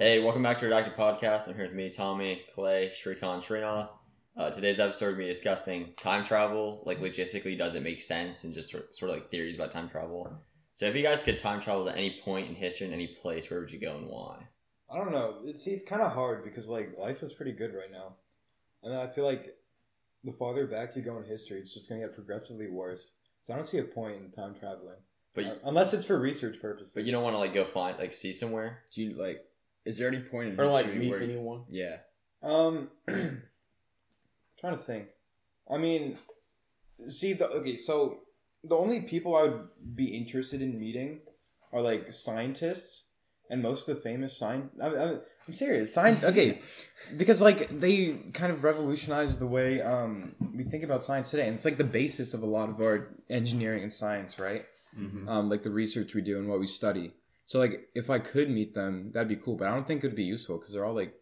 Hey, welcome back to Redacted Podcast. I'm here with me, Tommy, Clay, Shrikant, Srinath. Uh, today's episode, we're going to be discussing time travel. Like, logistically, does it make sense? And just sort, sort of like theories about time travel. So, if you guys could time travel to any point in history, in any place, where would you go and why? I don't know. It, see, it's kind of hard because like life is pretty good right now, and I feel like the farther back you go in history, it's just gonna get progressively worse. So I don't see a point in time traveling, But Uh, unless it's for research purposes. but you don't want to like go find like see somewhere. Do you like? Is there any point in or like meet where? anyone. Yeah. Um, trying to think. I mean, see the okay. So the only people I would be interested in meeting are like scientists, and most of the famous science. I'm, I'm, I'm serious. Science. Okay, because like they kind of revolutionized the way um we think about science today, and it's like the basis of a lot of our engineering and science, right? Mm-hmm. Um, like the research we do and what we study. So like if I could meet them, that'd be cool. But I don't think it'd be useful because they're all like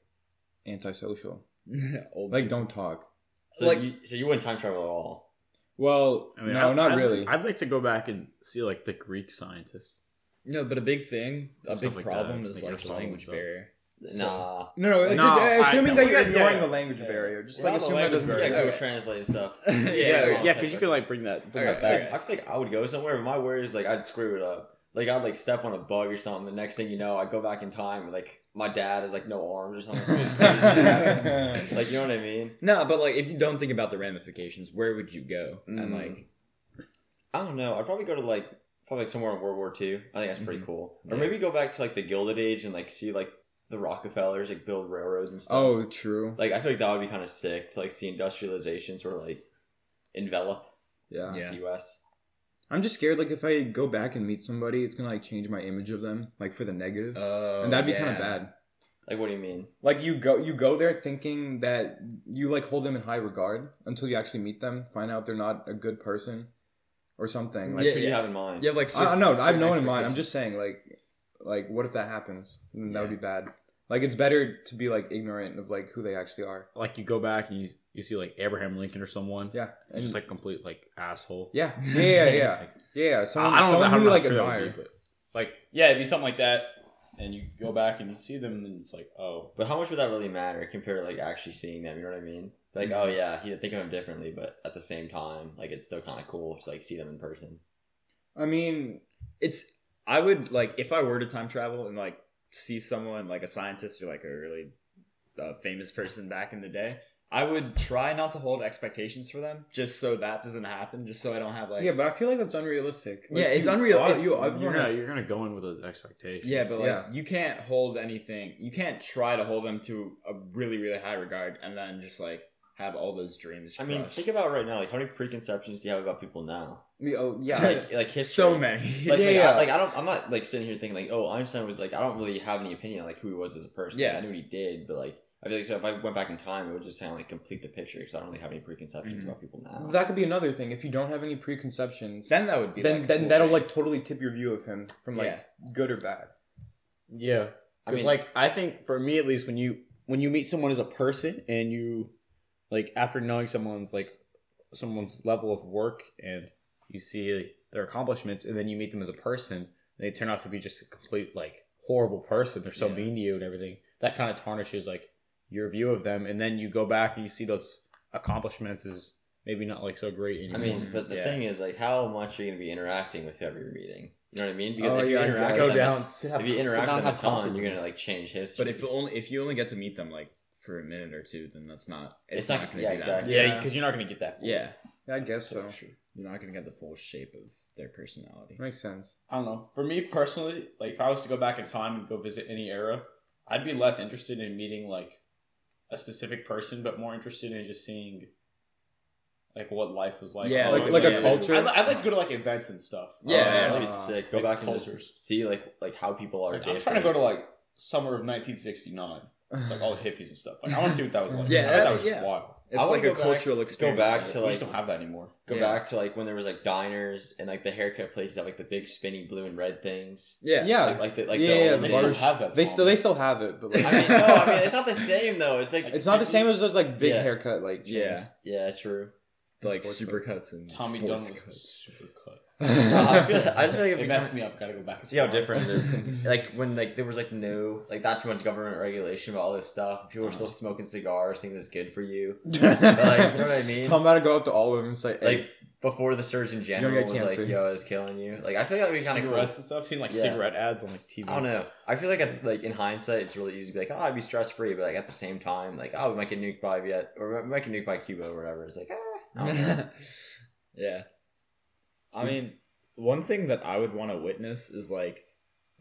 antisocial. Like, people. don't talk. So, Like- you, so you wouldn't time travel at all. Well, I mean, no, I- not I'd- really. I'd like to go back and see like the Greek scientists. No, but a big thing, a Stuff big like problem that, is like like the language stuff. barrier. Nah. no, no, No, just uh, assuming no, that you're ignoring yeah. the language Yeah. barrier. Just Well, like the assume that language doesn't Yeah, go translate stuff. Yeah, Yeah, yeah, yeah, because you can like bring that, bring Okay, that back. okay. I feel like I would go somewhere, but my worry is like I'd screw it up. Like I'd like step on a bug or something. The next thing you know, I go back in time. and, Like my dad has like no arms or something. It's like you know what I mean? No, but like if you don't think about the ramifications, where would you go? And Mm. like, I don't know. I'd probably go to like probably like somewhere in World War II. I think that's pretty Mhm. cool. Or Yeah. maybe go back to like the Gilded Age and like see like the Rockefellers like build railroads and stuff. oh, true. like I feel like that would be kind of sick to like see industrialization sort of like envelop Yeah. yeah, the U.S. I'm just scared. Like if I go back and meet somebody, it's gonna like change my image of them, like for the negative, oh, and that'd be yeah. kind of bad. Like what do you mean? Like you go, you go there thinking that you like hold them in high regard until you actually meet them, find out they're not a good person, or something. Like Like Yeah, who do you have in mind? You have like I, I know I have certain no one in mind. I'm just saying, like, like what if that happens? Then that would be bad. Like it's better to be like ignorant of like who they actually are. Like you go back and you you see like Abraham Lincoln or someone. Yeah, And just like complete like asshole. yeah, yeah, yeah, yeah, Like, yeah. Someone, I don't know how who you like sure that admire. be, but like yeah, it'd be something like that. And you go back and you see them, and it's like, oh, But how much would that really matter compared to like actually seeing them? You know what I mean? Like, oh mm-hmm. yeah, he think of them differently, but at the same time, like it's still kind of cool to like see them in person. I mean, it's I would like if I were to time travel and like see someone like a scientist or like a really uh, famous person back in the day, I would try not to hold expectations for them just so that doesn't happen. Just so I don't have like yeah, but I feel like that's unrealistic. Like, Yeah, it's you- unreal- oh, you- you're gonna you're gonna go in with those expectations. Yeah, but like Yeah. you can't hold anything. You can't try to hold them to a really, really high regard, and then just like have all those dreams. I mean, think about right now. Like, how many preconceptions do you have about people now? oh, yeah, like, like history. so many. Like, Yeah, like, yeah. I, like I don't. I'm not like sitting here thinking like, oh, Einstein was like. I don't really have any opinion on like who he was as a person. Like, Yeah. I knew what he did, but like, I feel like so if I went back in time, it would just kind of like complete the picture because I don't really have any preconceptions Mhm. about people now. that could be another thing. If you don't have any preconceptions, then that would be then like, then cool that'll thing. like totally tip your view of him from like Yeah. good or bad. Yeah, I because mean- like I think for me at least, when you when you meet someone as a person and you like after knowing someone's like someone's level of work and you see their accomplishments, and then you meet them as a person, and they turn out to be just a complete like horrible person. They're so Yeah. mean to you and everything. That kind of tarnishes like your view of them, and then you go back and you see those accomplishments is maybe not like so great anymore. I mean, but the Yeah. thing is, like, how much are you going to be interacting with whoever you're meeting? You know what I mean? Because Oh, if you yeah, I interact get with them, down, it's- sit- have- if you interact with them a ton, you're gonna like change history. But if you only if you only get to meet them like for a minute or two, then that's not. It's, It's not, not- going to yeah, be exactly. that. yeah, Yeah. because you're not gonna get that. full. Yeah, Yeah, I guess so. for sure. you're not going to get the full shape of their personality. Makes sense. I don't know. For me personally, like if I was to go back in time and go visit any era, I'd be less interested in meeting like a specific person, but more interested in just seeing like what life was like. Yeah, Oh, like- like a culture? I'd, I'd like to go to like events and stuff. Yeah, Oh, yeah, that'd be uh, sick. Go like back and cultures. just see like like how people are. Like, I'm trying to go to like summer of 1969. It's like all the hippies and stuff. Like I want to see what that was like. Yeah, I thought that was yeah. wild. It's I wanna like a cultural back- cultural go experience. back like- to, we like- just don't have that anymore. Go Yeah. back to like when there was like diners and like the haircut places have like the big spinning blue and red things. yeah, Yeah, Like, like the like Yeah, the yeah, old- They the still have that. they still they still have it, but like, I mean, no, I mean it's not the same though. It's like it's not the same as those like big Yeah. haircut like chains. Yeah. yeah, true. like Sports supercuts and Tommy sports Dunn was super cuts. I, feel, I just feel like if It messed me up. Gotta go back. and see how different it is. like when like there was like no like not too much government regulation about all this stuff. People were still smoking cigars, thinking it's good for you. But, like, you know what I mean? Tell him how to go up to all of them and say, hey, like before the Surgeon General was like, "Yo, it's killing you." Like I feel like we kind of cigarettes and stuff. I've seen like Yeah. cigarette ads on like TV. I don't know. I feel like at, like in hindsight, it's really easy to be like, "Oh, I'd be stress free," but like at the same time, like, "Oh, we might get nuked by Viet or we might get nuked by Cuba or whatever." It's like, ah, I don't know. yeah. I mean, one thing that I would want to witness is like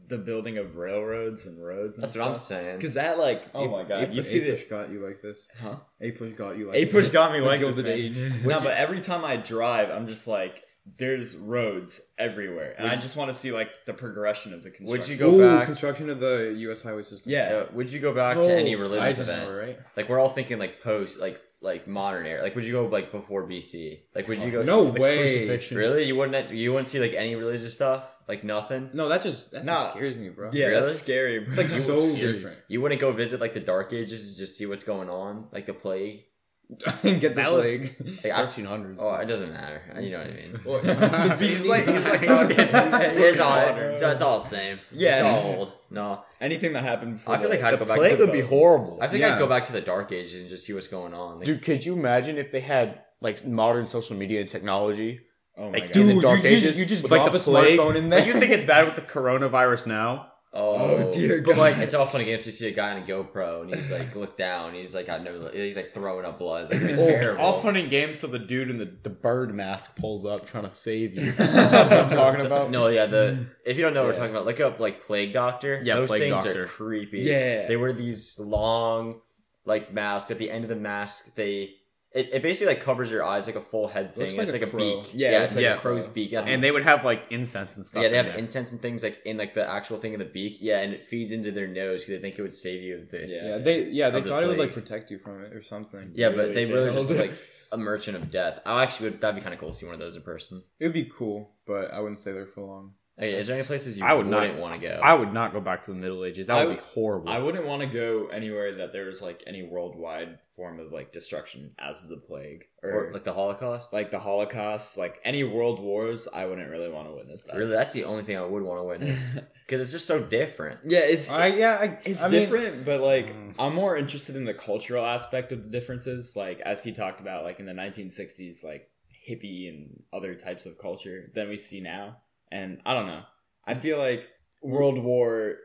the building of railroads and roads. And That's what I'm saying. Because that, like, oh you- my god, you see push the got you like this. huh? A push got you like A push got me like this, Gilded man. Age. No, but every time I drive, I'm just like, there's roads everywhere, and I just want to see like the progression of the construction. Would you go Ooh, back? construction of the U.S. highway system. Yeah. uh, would you go back Oh, to any religious Eisenhower, event? right? Like we're all thinking like post, like like modern era. Like would you go like before BC? Like would you go? No The way. crucifixion. Really? You wouldn't? You wouldn't see like any religious stuff? Like nothing? No, that just that Nah. just scares me, bro. Yeah, Really? that's scary. Bro. it's like so different. You wouldn't go visit like the Dark Ages to just see what's going on, like the plague? Get the That was- plague. Like, I, Thirteen hundreds. oh, it doesn't matter. You know what I mean? Well, he's like, he's like, it's all it's, it's all the same. Yeah. it's all old. No, anything that happened. Before I feel like the- I'd the go back. plague To would be horrible. I think Yeah. I'd go back to the Dark Ages and just see what's going on. Like, Dude, could you imagine if they had like modern social media and technology, oh my like god, in Dude, the you- dark you ages? just- you just with, like drop the a plague? smartphone in Like, there. you think it's bad with the coronavirus now? Oh, Oh, dear But like, it's all fun and games. You see a guy on a GoPro and he's like, look down. He's like, I never. He's like throwing up blood. Oh, terrible. all fun and games till the dude in the, the bird mask pulls up trying to save you. I'm talking about? No, yeah, the if you don't know what we're talking about, look up like Plague Doctor. Yeah, those Plague things Doctor. are creepy. Yeah. they wear these long like masks. At the end of the mask, they it, it basically like covers your eyes like a full head thing. Looks like it's a like a, crow. beak. Yeah, Yeah, it's like like a a crow's beak. Yeah, And they would have like incense and stuff. yeah, they in have there. incense and things like in like the actual thing in the beak. Yeah, and it feeds into their nose because they think it would save you. Of the, Yeah. yeah, they yeah they Of the thought it would like protect you from it or something. Yeah, but Really they really just like a merchant of death. I actually would. That'd be kind of cool to see one of those in person. It would be cool, but I wouldn't stay there for long. Okay, is there any places you I would wouldn't not- want to go? I would not go back to the Middle Ages. That I would be horrible. I wouldn't want to go anywhere that there was like any worldwide form of like destruction as the plague or, or like the Holocaust. like the Holocaust, like any world wars. I wouldn't really want to witness that. Really, that's the only thing I would want to witness because it's just so different. yeah, it's I yeah, I, it's I mean, different, but like Mm. I'm more interested in the cultural aspect of the differences. Like as he talked about, like in the 1960s, like hippie and other types of culture than we see now. And I don't know. I mm. feel like World War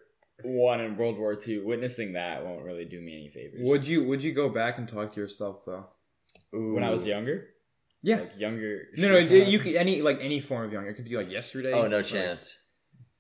One and World War Two, witnessing that won't really do me any favors. would you would you go back and talk to yourself though? when I was younger? Yeah. like younger. No, no, Shrikant? you could any like any form of young. It could be like yesterday. Oh no or- chance,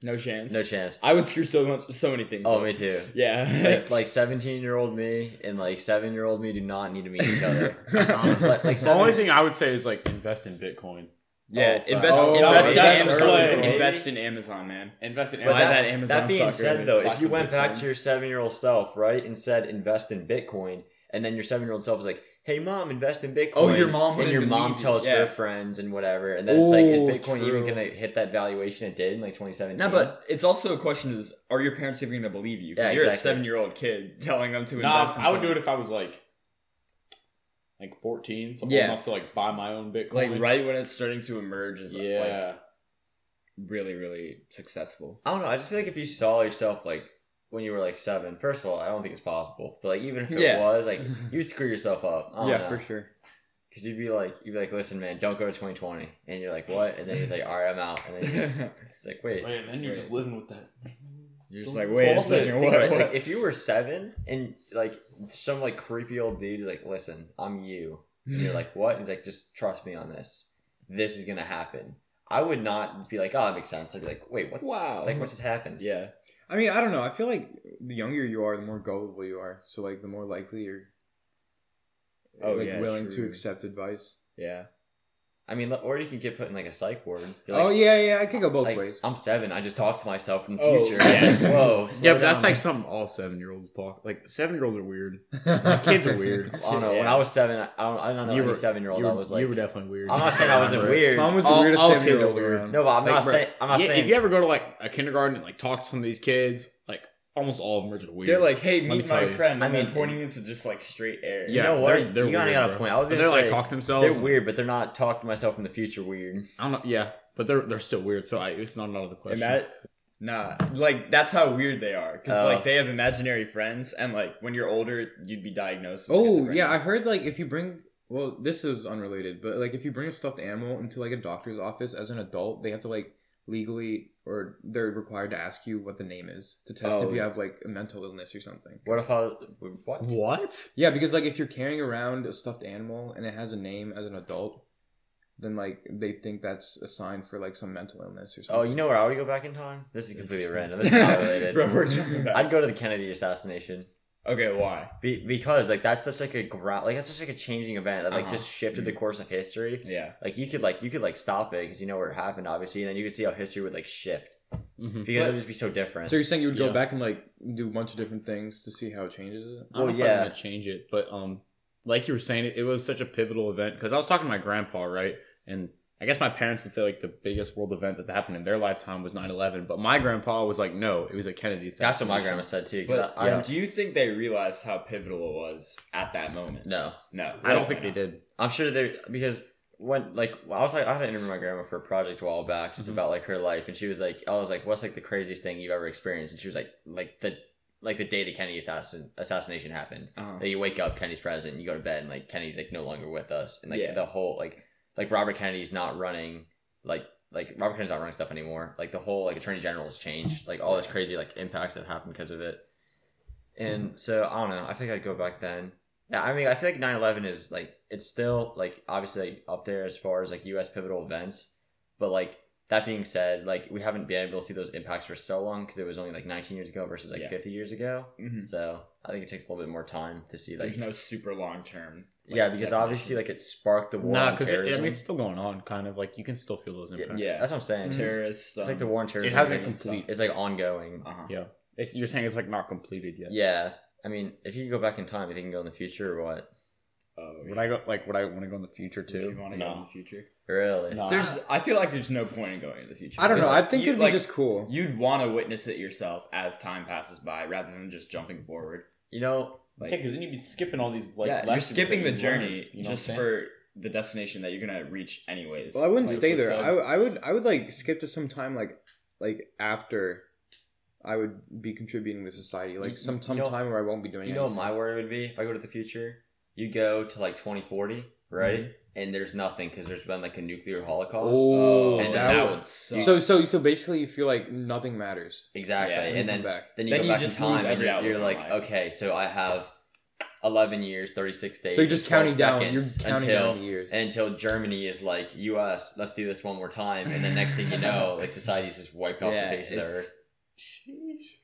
no chance. no chance. I would screw so much, so many things. Oh up. me too. Yeah, Like like seventeen year old me and like seven year old me do not need to meet each other. But, like the only thing I would say is like invest in Bitcoin. Yeah. Oh, invest, oh, invest, in Amazon. invest in Amazon, man. Invest in Buy Amazon. that that, Amazon that being said, though, if you some went back to your seven year old self, right, and said invest in Bitcoin, and then your seven year old self is like, "Hey, mom, invest in Bitcoin." Oh, your mom and your mom believe you. tells Yeah. her friends and whatever, and then it's like, is Ooh, Bitcoin even gonna hit that valuation it did in like 2017? No, but it's also a question: Is are your parents even going to believe you? 'Cause Yeah, you're a exactly. seven-year-old kid telling them to Nah, invest. in I would do it if I was like like 14, so old Yeah. enough to like buy my own Bitcoin. like right when it's starting to emerge as Yeah. like really, really successful. I don't know. I just feel like if you saw yourself like when you were like seven, first of all, I don't think it's possible. But like even if it Yeah. was, like you'd screw yourself up. I don't yeah, know. for sure. Because you'd be like, you'd be like, listen, man, don't go to 2020, and you're like, what? And then he's like, all right, I'm out, and then you just, it's like, wait. Wait, then you're just living with that. You're just like, Well, wait a second, what? what? Like, if you were seven and like some like creepy old dude is like, listen, I'm you. And you're like, what? And he's like, just trust me on this. This is gonna happen. I would not be like, oh, that makes sense. I'd be like, wait, what? wow, Like, what just happened? yeah, I mean, I don't know. I feel like the younger you are, the more gullible you are. So like, the more likely you're. Oh, like yeah, willing to accept advice. yeah. I mean, or you can get put in like a psych ward. You're oh yeah, yeah. I could go both like, ways. I'm seven. I just talk to myself in the Oh, future. It's like, yeah. whoa. Yeah, slow but that's down. like something all seven year olds talk. Like seven year olds are weird. kids are weird. I don't know. When I was seven, I don't, I don't know. You were- seven year old. you I were, was like, you were definitely weird. I'm not saying I wasn't weird. Tom was the All- weirdest all seven year old around. no, but I'm Like, not bro, saying. I'm not Yeah, saying. if you ever go to like a kindergarten and like talk to some of these kids, like almost all of them are just weird. They're like, hey, me meet tell my you. friend. I and then mean- pointing into just like straight air. You know what? They're, they're You kinda weird, got a bro. point. I was But gonna they're like say, talk to themselves. They're weird, but they're not talk to myself in the future weird. I don't know. Yeah, but they're they're still weird. So I, it's not out of the question. Ima- nah, like that's how weird they are. Because Oh. like they have imaginary friends, and like when you're older, you'd be diagnosed. with Oh schizophrenia. yeah, I heard like if you bring well, this is unrelated, but like if you bring a stuffed animal into like a doctor's office as an adult, they have to like legally or they're required to ask you what the name is to test Oh. if you oh. have like a mental illness or something. What if I what? what? Yeah, because like if you're carrying around a stuffed animal and it has a name as an adult, then like they think that's a sign for like some mental illness or something. Oh, you know where I would go back in time? This is completely random. This is not related. Bro, we're jumping back. I'd go to the Kennedy assassination. Okay, why? Be- because like that's such like a ground like that's such like a changing event that like Uh-huh. just shifted the course of history. Yeah. Like you could like you could like stop it because you know where it happened obviously, and then you could see how history would like shift Mhm. because it would just be so different. So you're saying you would go Yeah. back and like do a bunch of different things to see how it changes it? I don't know Well, if yeah. I'm gonna change it, but um, like you were saying, it, it was such a pivotal event because I was talking to my grandpa, right, and I guess my parents would say like the biggest world event that happened in their lifetime was 9-11, but my grandpa was like, no, it was a Kennedy. That's what my grandma said too. But I, I um, do you think they realized how pivotal it was at that moment? no, No, I don't think they did. I'm sure they because when like I was like I had to interview my grandma for a project a while back just Mhm. about like her life, and she was like I was like what's like the craziest thing you've ever experienced, and she was like like the like the day the Kennedy assassin assassination happened. Uh-huh. that you wake up, Kennedy's president, you go to bed, and like Kennedy's like no longer with us, and like Yeah. the whole like like Robert Kennedy's not running like like Robert Kennedy's not running stuff anymore. Like the whole like Attorney General's changed, like all this crazy like impacts that happened because of it. And so I don't know. I think I'd go back then. Yeah, I mean, I feel like 9-11 is like it's still like obviously like, up there as far as like U.S. pivotal events, but like that being said, like we haven't been able to see those impacts for so long because it was only like 19 years ago versus like Yeah. 50 years ago. Mhm. So I think it takes a little bit more time to see like There's no super long term. Yeah, because obviously, like it sparked the war Nah, on because I mean it's still going on, kind of like you can still feel those yeah, impacts. Yeah. that's what I'm saying. It's, terrorist. it's like the war on terrorism. It hasn't complete- It's like ongoing. Uh-huh. yeah. It's, you're saying it's like not completed yet. Yeah, I mean, if you could go back in time, you think you can go in the future or what? Oh, Would I go like? Would I want to go in the future Would too? you want to go in the future? Really? No. There's. I feel like there's no point in going in the future. I don't know. I think you- it'd be just cool. You'd want to witness it yourself as time passes by, rather than just jumping forward. You know, Like, yeah, because then you'd be skipping all these like. yeah, you're skipping the you journey learned, you know just what I'm saying? for the destination that you're gonna reach anyways. Well, I wouldn't Like, stay there. sub- I, w- I would I would like skip to some time like like after I would be contributing to society, like You- some you some know- time where I won't be doing. you know what my worry would be if I go to the future. You go to like 2040, right? Mm-hmm. And there's nothing because there's been like a nuclear holocaust. Oh, and that that would- would suck. So so so basically, you feel like nothing matters. Exactly. Yeah, when and then back. then you Then go you back just in time lose and every you're, you're like, life. okay, so I have 11 years, 36 days. So you're just counting down. You're seconds counting until down years. until Germany is like, U.S. Let's do this one more time, and then next thing you know, like society's just wiped off yeah, the face of the it's- earth.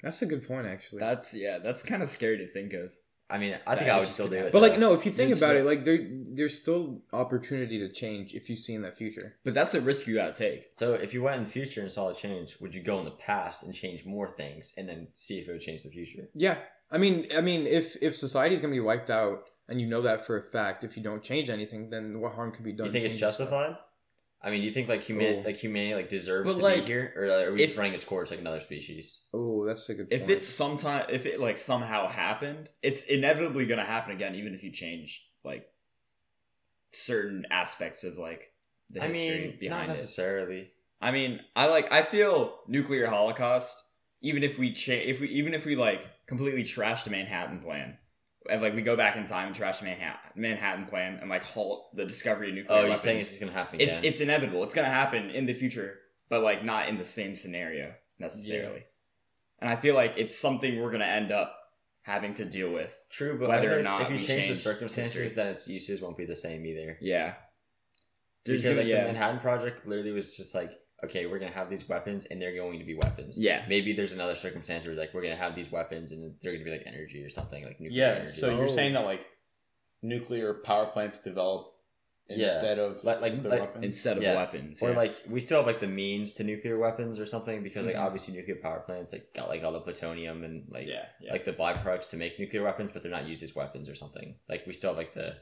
That's a good point, actually. That's yeah, that's kind of scary to think of. I mean, I think I would still do it. but like, no, if you think There's about no- it, like there there's still opportunity to change if you see in that future. But that's a risk you gotta take. So if you went in the future and saw a change, would you go in the past and change more things, and then see if it would change the future? Yeah, I mean, I mean, if if society's gonna be wiped out, and you know that for a fact, if you don't change anything, then what harm could be done? you think it's changing stuff? Justified? I mean, do you think like human, Oh. like humanity, like deserves But, to like, be here, or are we just if- running its course like another species? Oh, that's a good. Point. If point. it's sometime, if it like somehow happened, it's inevitably gonna happen again, even if you change like certain aspects of like the I history mean, not behind it. necessarily. I mean, I like I feel nuclear holocaust. Even if we cha- if we even if we like completely trashed the Manhattan Plan, and like we go back in time and trash Manhattan Manhattan Plan and like halt the discovery of nuclear Oh, you're weapons, saying it's just gonna happen it's again? it's inevitable. It's gonna happen in the future, but like not in the same scenario necessarily. And I feel like it's something we're gonna end up having to deal with. true, but whether or not if you we change the circumstances, history. then its uses won't be the same either. Yeah, There's because gonna- like yeah. the Manhattan Project literally was just like, okay, we're gonna have these weapons, and they're going to be weapons. Yeah. maybe there's another circumstance where like we're gonna have these weapons, and they're gonna be like energy or something like nuclear Yeah. energy. So Oh. you're saying that like nuclear power plants develop Yeah. instead of Like- like- like- weapons. instead of Yeah. weapons, Or yeah. like we still have like the means to nuclear weapons or something because like Mhm. obviously nuclear power plants like got like all the plutonium and like yeah, yeah. like the byproducts to make nuclear weapons, but they're not used as weapons or something. Like we still have like the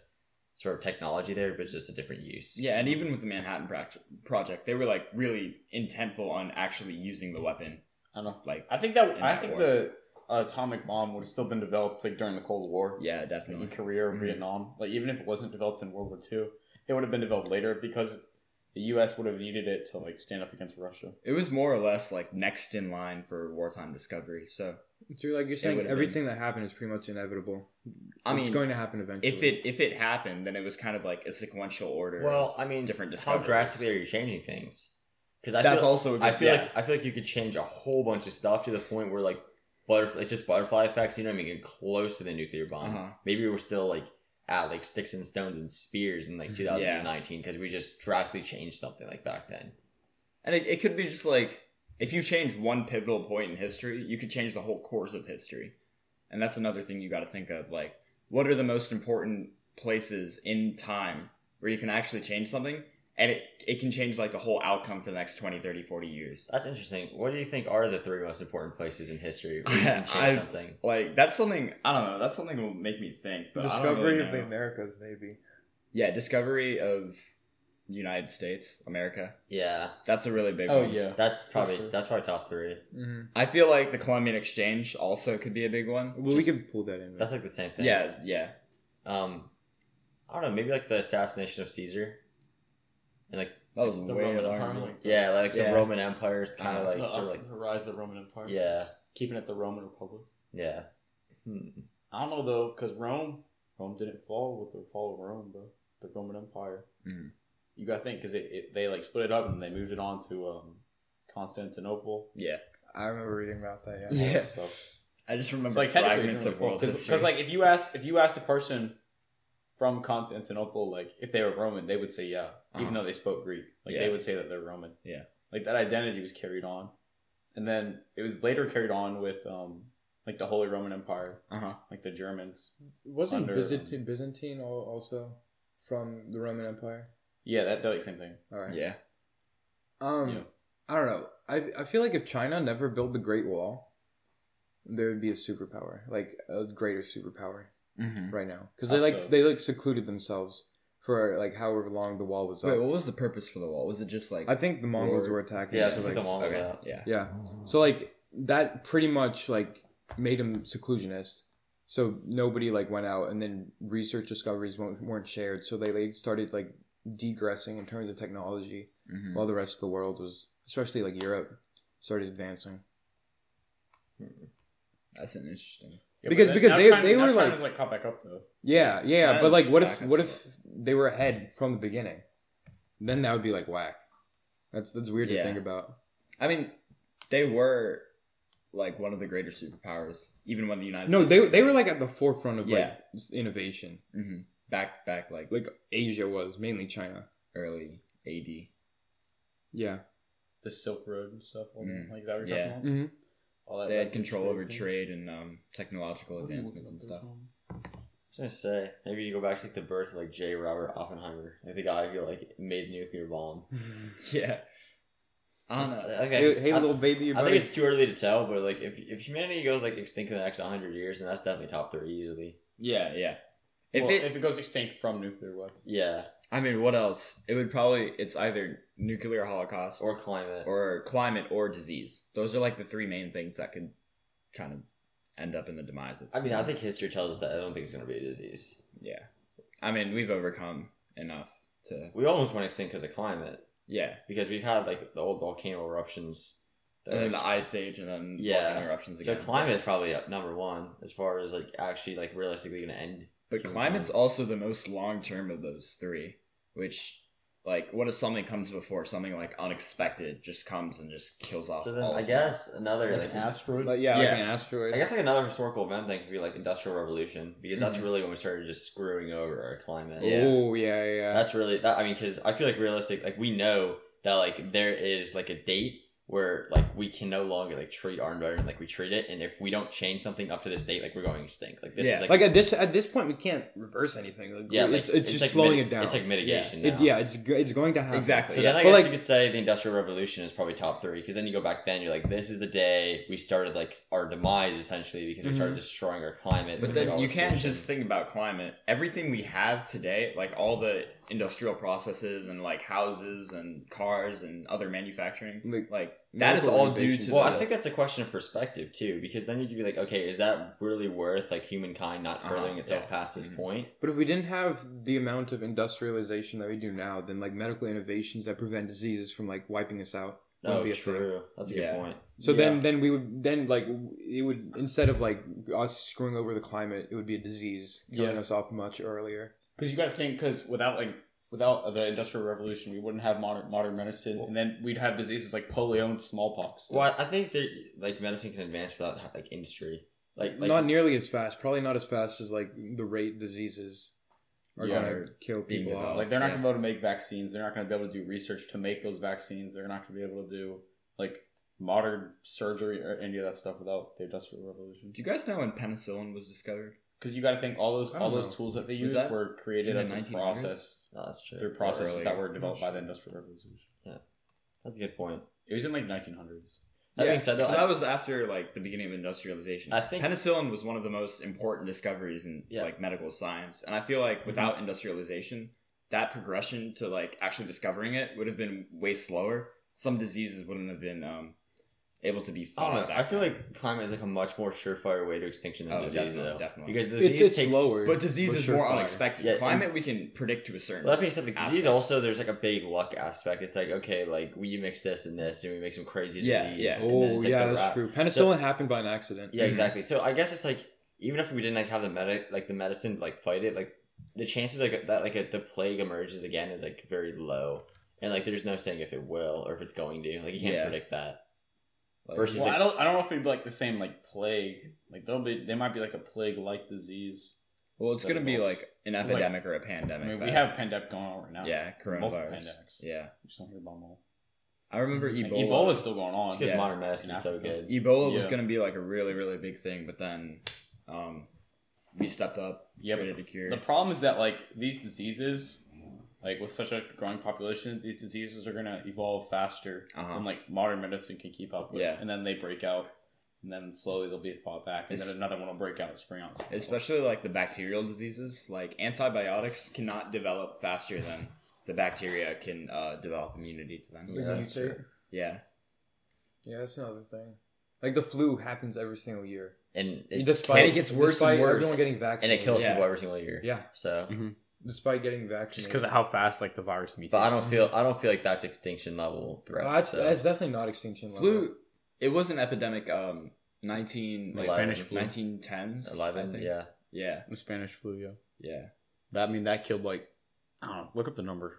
sort of technology there, but just a different use. Yeah, and even with the Manhattan Project, they were like really intentful on actually using the weapon. I don't know. Like, I think that in I that think war. the atomic bomb would have still been developed like during the Cold War. yeah, like, definitely. in Korea or Mhm. Vietnam. Like even if it wasn't developed in World War II, it would have been developed later because the U.S. would have needed it to like stand up against Russia. It was more or less like next in line for wartime discovery. So So like you're saying, would've everything that happened is pretty much inevitable. I mean, it's going to happen eventually. if it if it happened, then it was kind of like a sequential order. Well, I mean, different how drastically are you changing things? Because I That's feel, also a good, I feel yeah. like I feel like you could change a whole bunch of stuff to the point where like butterfly, it's just butterfly effects. You know, what I mean, get close to the nuclear bomb. Uh-huh. Maybe we're still like at like sticks and stones and spears in like 2019 because we just drastically changed something like back then. And it, it could be just like if you change one pivotal point in history, you could change the whole course of history. And that's another thing you got to think of. Like, what are the most important places in time where you can actually change something? And it, it can change like the whole outcome for the next 20, 30, 40 years. That's interesting. What do you think are the three most important places in history where you can change I- something? Like, that's something, I don't know, that's something that will make me think. But discovery really of the. Americas, maybe. Yeah, discovery of United States, America. Yeah, That's a really big Oh one. yeah, that's probably sure. that's probably top three. Mm-hmm. I feel like the Columbian Exchange also could be a big one. Well, Just- we can pull that in. That's like the same thing. Yeah, yeah. Um, I don't know. Maybe like the assassination of Caesar, and like That was The way Roman alarming. Empire, like the- yeah, like Yeah. the Roman Empire is kind of Uh, like the, sort of like the rise of the Roman Empire. yeah, keeping it the Roman Republic. yeah. Hmm. I don't know though, because Rome, Rome didn't fall with the fall of Rome, bro. The Roman Empire. Mhm. You got to think because it, it they like split it up and they moved it on to um, Constantinople. Yeah. I remember reading about that. Yeah. Yeah. that stuff. I just remember It's like technically fragments of world history. because like if you asked if you asked a person from Constantinople like if they were Roman, they would say yeah, even Uh-huh. though they spoke Greek. Like Yeah. they would say that they're Roman. Yeah. like that identity was carried on, and then it was later carried on with um like the Holy Roman Empire, uh-huh. like the Germans. Wasn't Under, Byzantine, Byzantine also from the Roman Empire? Yeah, that that like the same thing. All right. Yeah. Um, Yeah. I don't know. I I feel like if China never built the Great Wall, there would be a superpower, like a greater superpower Mm-hmm. right now, because they Also- like they like secluded themselves for like however long the wall was up. Wait, what was the purpose for the wall? Was it just like I think the Mongols Or- were attacking. Yeah, so, like, the Mongols okay, out. yeah. Yeah. So like that pretty much like made him seclusionist. So nobody like went out and then research discoveries weren't, weren't shared. So they like started like degressing in terms of technology Mhm. while the rest of the world was especially like Europe started advancing. That's an interesting. Yeah, Because- then- because they- China- they were, China's like- like caught back up though. Yeah, yeah, but like what if what if they were ahead from the beginning? Then that would be like whack. That's that's weird Yeah. to think about. I mean, they were like one of the greater superpowers, even when the United No, States they they were like at the forefront of Yeah. like innovation. Mhm. Back back like Like Asia was mainly China. early AD. Yeah. The Silk Road and stuff. All Mm. Like is that what you're Yeah. talking about? hmm All that, They had control trade over thing? trade and um, technological advancements and stuff. I was gonna say maybe you go back to like the birth of like J. Robert Oppenheimer, like the guy who like made the nuclear bomb. Yeah. I don't know. Okay, Hey, hey I, little baby, I buddy. think it's too early to tell, but like if if humanity goes like extinct in the next hundred years, then that's definitely top three easily. Yeah, yeah. If Well, it, if it goes extinct from nuclear weapon. Yeah, I mean, what else? It would probably it's either nuclear holocaust or, or climate. or climate or disease. Those are like the three main things that could kind of end up in the demise of. I mean, I think history tells us that I don't think it's gonna be a disease. Yeah. I mean, we've overcome enough to. We almost went extinct because of climate, Yeah. because we've had like the old volcano eruptions. that And then the ice age, and then Yeah. volcano eruptions so again. climate is probably uh, number one as far as like actually like realistically gonna end. But human climate's also the most long term of those three, which, like, what if something comes before something like unexpected just comes and just kills off? So then all I of guess another Like like, an asteroid. Like, yeah, Yeah. like an asteroid. I guess like another historical event thing could be like industrial revolution because that's Mhm. really when we started just screwing over our climate. Yeah. Oh yeah, yeah. That's really that. I mean, because I feel like realistic. Like we know that like there is like a date where like we can no longer like treat our environment like we treat it, and if we don't change something up to this date, like we're going extinct. Like this Yeah. is like, like at this at this point we can't reverse anything. Like, yeah, like, it's, it's, just like slowing miti- it down. It's like mitigation. it, now. yeah, it's it's going to happen. Exactly. So Yeah. then I But, guess like- you could say the Industrial Revolution is probably top three because then you go back then you're like this is the day we started like our demise essentially because we started Mhm. destroying our climate. But with, like, then you can't pollution. just think about climate. Everything we have today, like all the industrial processes and like houses and cars and other manufacturing, Like- like That is all due to Well, the- I think that's a question of perspective too, because then you'd be like, okay, is that really worth like humankind not Uh-huh, furthering itself yeah. past this Mhm. point? But if we didn't have the amount of industrialization that we do now, then like medical innovations that prevent diseases from like wiping us out wouldn't be a Oh, true. That's a good Yeah. point. So Yeah. then, then we would then like it would instead of like us screwing over the climate, it would be a disease killing Yeah. us off much earlier. Because you got to think, because without like without the industrial revolution, we wouldn't have modern modern medicine, and then we'd have diseases like polio and smallpox. Well, I I think that like medicine can advance without like industry. Like, like not nearly as fast. Probably not as fast as like the rate diseases are Yeah. gonna kill people off. like they're not yeah. going to be able to make vaccines. They're not going to be able to do research to make those vaccines. They're not going to be able to do like modern surgery or any of that stuff without the industrial revolution. Do you guys know when penicillin was discovered? Because you got to think all those all don't those tools that they Was use that were created in the as a process Oh, that's true. through processes earlier. that were developed by the industrial revolution. Yeah, that's a good point. It was in like 1900s. That being said, though, so I- that was after like the beginning of industrialization. I think- penicillin was one of the most important discoveries in Yeah. like medical science, and I feel like without industrialization, that progression to like actually discovering it would have been way slower. Some diseases wouldn't have been um, able to be I fought. know. I feel like climate is like a much more surefire way to extinction than Oh, disease, definitely, though. definitely. Because disease it's takes slower. but disease but is more surefire. unexpected. Yeah, Climate we can predict to a certain. Well, that being said, like disease also there's like a big luck aspect. It's like okay, like we mix this and this, and we make some crazy Yeah, disease. yeah. and then oh it's, like, yeah, the that's rat- true. Penicillin happened by an accident. Yeah, Mhm. exactly. So I guess it's like even if we didn't like have the medic like the medicine to, like fight it, like the chances like that like a, the plague emerges again is like very low, and like there's no saying if it will or if it's going to. Like you can't Yeah. predict that. Like, versus Well, the- I don't I don't know if it'd be like the same like plague. Like they'll be they might be like a plague like disease. well, it's going to be involves- like an It's like- epidemic or a pandemic. mean, we that- have pandemic going on right now. yeah, multiple coronavirus. pandemics. Yeah, We just don't hear about them all. I remember Like, Ebola. is still going on. It's because Yeah. modern medicine is so good. Ebola was going to be like a really, really big thing, but then um, we stepped up, Yeah, but created a cure. The problem is that like these diseases, like with such a growing population, these diseases are gonna evolve faster Uh-huh. than like modern medicine can keep up with. Yeah. And then they break out, and then slowly they'll be fought back, and It's- then another one will break out and spring out. Especially like the bacterial diseases, like antibiotics cannot develop faster than the bacteria can uh, develop immunity to them. Yeah, that's mutate? Yeah, Yeah, that's another thing. Like the flu happens every single year. And it, despite and it gets worse and worse. everyone getting vaccinated, and it kills Yeah. people every single year. Yeah, So, despite getting vaccinated. just because of how fast like the virus mutates. but I don't feel I don't feel like that's extinction level threat. Uh, that's, so. that's definitely not extinction level. flu. It was an epidemic. Um, nineteen like, Spanish flu. nineteen tens. Eleven, yeah. yeah, the Spanish flu. Yeah, yeah. that I mean that killed like I don't know. Look up the number.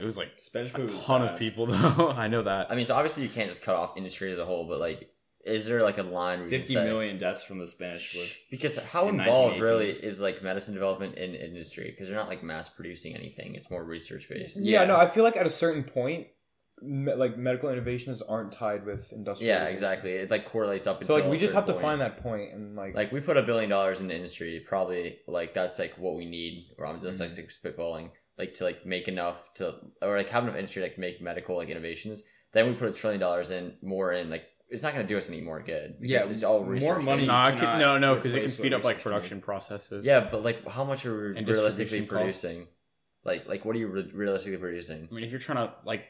It was like Spanish flu. a ton of people though. I know that. I mean, so obviously you can't just cut off industry as a whole, but like, is there like a line where you say- million deaths from the Spanish flu. Because how in involved really is like medicine development in industry? Because they're not like mass producing anything; it's more research based. Yeah, Yeah. no, I feel like at a certain point, me- like medical innovations aren't tied with industrial. Yeah, exactly. It like correlates up. So like we just have to certain find that point and like Like we put a billion dollars in the industry, probably like that's like what we need. Or I'm just like mm-hmm. spitballing, like to like make enough to or like have enough industry like make medical like innovations. Then we put a trillion dollars in more in like it's not going to do us any more good. Yeah, it's all more money- based. no, can, no, no, because it can speed up like research can production processes. Yeah, but like how much are we And realistically distribution costs. producing? Like like what are you re- realistically producing? I mean, if you're trying to like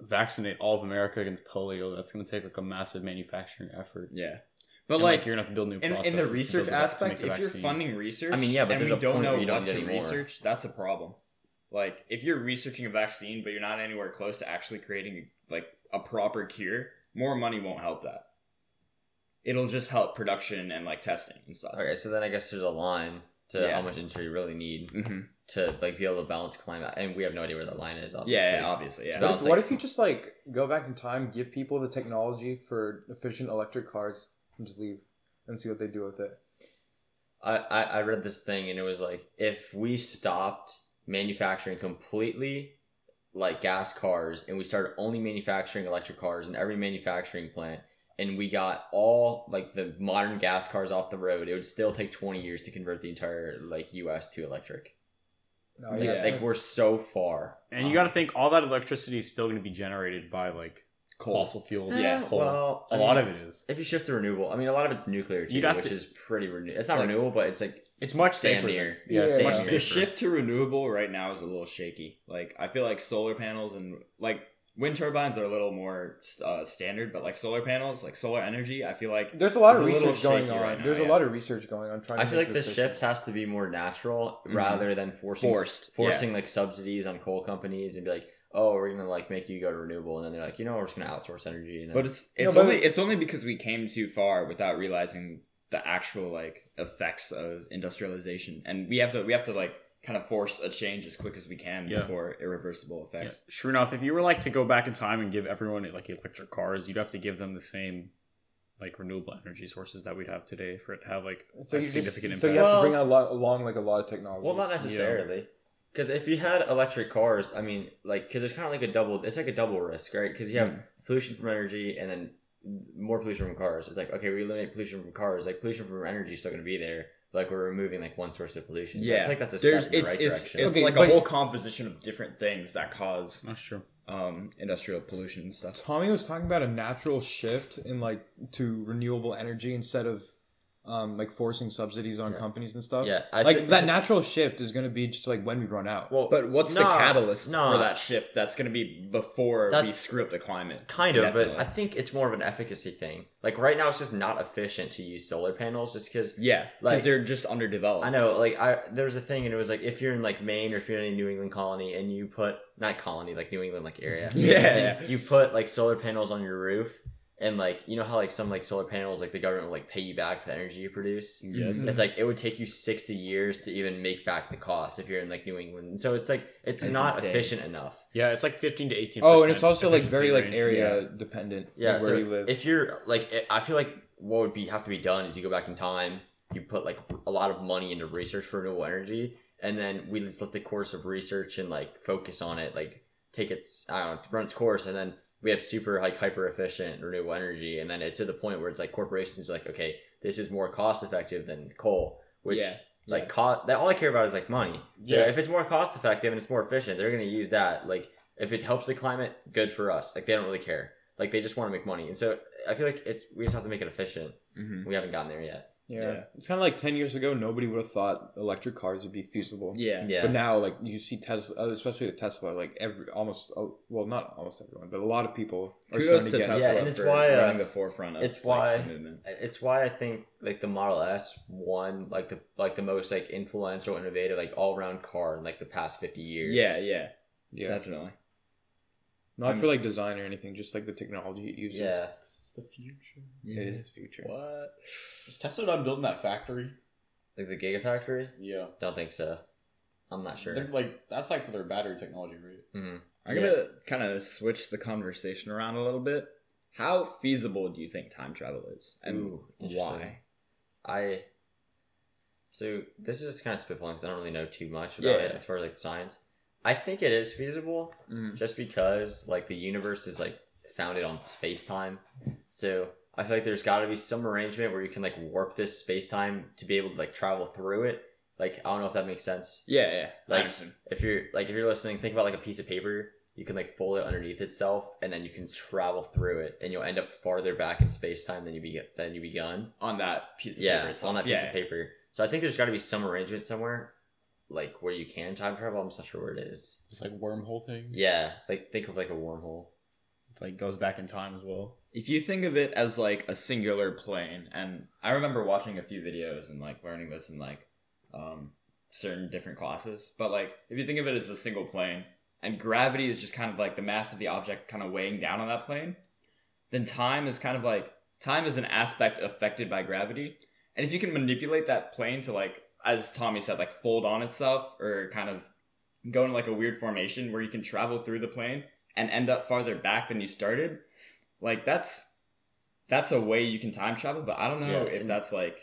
vaccinate all of America against polio, that's going to take like a massive manufacturing effort. Yeah, but And, like you're going to have to build new in, processes in the research build the vac- to aspect, the if you're funding research, I mean, yeah, but and there's we a don't point know where you don't what to any more. research, that's a problem. Like if you're researching a vaccine, but you're not anywhere close to actually creating like a proper cure, more money won't help that. It'll just help production and like testing and stuff. Okay, so then I guess there's a line to Yeah. how much industry you really need hmm to like be able to balance climate, and we have no idea where that line is. Obviously. yeah, obviously, yeah. No, What it's if, what like- if you just like go back in time, give people the technology for efficient electric cars, and just leave and see what they do with it? I, I I read this thing and it was like if we stopped manufacturing completely like gas cars and we started only manufacturing electric cars in every manufacturing plant and we got all like the modern gas cars off the road, it would still take 20 years to convert the entire like US to electric. No, Like, Yeah. like we're so far. and you got to think all that electricity is still going to be generated by like Coal. fossil fuels. Yeah, coal. well, a I lot mean, of it is. If you shift to renewable, I mean, a lot of it's nuclear too, which to- is pretty renewable. It's not Like- renewable, but it's like It's much Stand safer. near. Yeah, Yeah. it's much the shift to renewable right now is a little shaky. Like I feel like solar panels and like wind turbines are a little more uh, standard, but like solar panels, like solar energy, I feel like There's a lot of a research going on. right now, There's a lot of research going on trying. I feel make like the this shift has to be more natural Mhm. rather than forcing Forced, forcing like subsidies on coal companies and be like, oh, we're gonna like make you go to renewable, and then they're like, you know, we're just gonna outsource energy. And then, But it's it's but- only it's only because we came too far without realizing the actual like effects of industrialization, and we have to we have to like kind of force a change as quick as we can Yeah. before irreversible Yeah. effects. Sure enough, if you were like to go back in time and give everyone like electric cars, you'd have to give them the same like renewable energy sources that we'd have today for it to have like So a you significant just, so you have Well- to bring a lot, along like a lot of technology. well, not necessarily. Because if you had electric cars, I mean, like, because it's kind of like a double. It's like a double risk, right? Because you have Mm. pollution from energy, and then more pollution from cars. It's like okay, we eliminate pollution from cars. Like pollution from energy is still going to be there. Like we're removing like one source of pollution. So I Yeah, feel like that's a There's step in it's the right it's, direction. it's Okay, like but- a whole composition of different things that cause That's true. um, industrial pollution and stuff. Tommy was talking about a natural shift in like to renewable energy instead of um like forcing subsidies on Yeah. companies and stuff. Yeah, I'd like say- that natural shift is going to be just like when we run out. well, But what's the catalyst no. for that shift? That's going to be before we screw up the climate. Kind of, Definitely. but I think it's more of an efficacy thing. Like right now, it's just not efficient to use solar panels, just because. yeah, because like- they're just underdeveloped. I know, like I there was a thing, and it was like if you're in like Maine or if you're in a New England colony, and you put not colony like New England like area, Yeah, yeah. you put like solar panels on your roof, and like you know how like some like solar panels like the government will like pay you back for the energy you produce. Yeah, it's- It's like it would take you sixty years to even make back the cost if you're in like New England. And so it's like it's That's not insane. efficient enough. Yeah, it's like fifteen to eighteen. oh, and it's also like very like area dependent. Yeah, like, where so you live. if you're like, it- I feel like what would be have to be done is you go back in time, you put like a lot of money into research for renewable energy, and then we just let the course of research and like focus on it, like take its I don't know, run its course, and then we have super like hyper efficient renewable energy, and then it's to the point where it's like corporations are like, okay, this is more cost effective than coal, which Yeah, like yeah. cost that all I care about is like money. So Yeah. if it's more cost effective and it's more efficient, they're gonna use that. Like if it helps the climate, good for us. Like they don't really care. Like they just want to make money. And so I feel like it's we just have to make it efficient. Mhm. We haven't gotten there yet. Yeah. yeah. it's kind of like ten years ago, nobody would have thought electric cars would be feasible. yeah, Yeah. But now, like you see Tesla, uh, especially with Tesla, like every almost oh, well, not almost everyone, but a lot of people are Kudos starting to to get. Tesla Yeah, and it's for why, uh, running the forefront of it's like, why- the movement. it's why I think like the Model S won like the like the most like influential, innovative, like all around car in like the past fifty years. Yeah, yeah, Yeah, definitely. Not for like design or anything, just like the technology it uses. Yeah. It's the future. Yeah. it is the future. What? Is Tesla done building that factory? Like the Gigafactory? Yeah. Don't think so. I'm not sure. They're like that's like for their battery technology, right? hmm I'm gonna kind of switch the conversation around a little bit. How feasible do you think time travel is, and Ooh, why? I so this is kind of spitballing because I don't really know too much about Yeah. it as far as like science. I think it is feasible Mhm. just because like the universe is like founded on space time. So I feel like there's got to be some arrangement where you can like warp this space time to be able to like travel through it. Like I don't know if that makes sense. Yeah, yeah. Like if you're like if you're listening, think about like a piece of paper. You can like fold it underneath itself, and then you can travel through it, and you'll end up farther back in space time than you be than you begun on that piece of yeah, paper. it's on that piece yeah. of paper. So I think there's got to be some arrangement somewhere, like where you can time travel. I'm not sure where it is. It's like wormhole things. Yeah, like think of like a wormhole. It, like goes back in time as well. If you think of it as like a singular plane, and I remember watching a few videos and like learning this in like um, certain different classes, but like if you think of it as a single plane, and gravity is just kind of like the mass of the object kind of weighing down on that plane, then time is kind of like time is an aspect affected by gravity, and if you can manipulate that plane to like as Tommy said, like fold on itself or kind of go in like a weird formation where you can travel through the plane and end up farther back than you started like that's that's a way you can time travel but i don't know Yeah, if that's like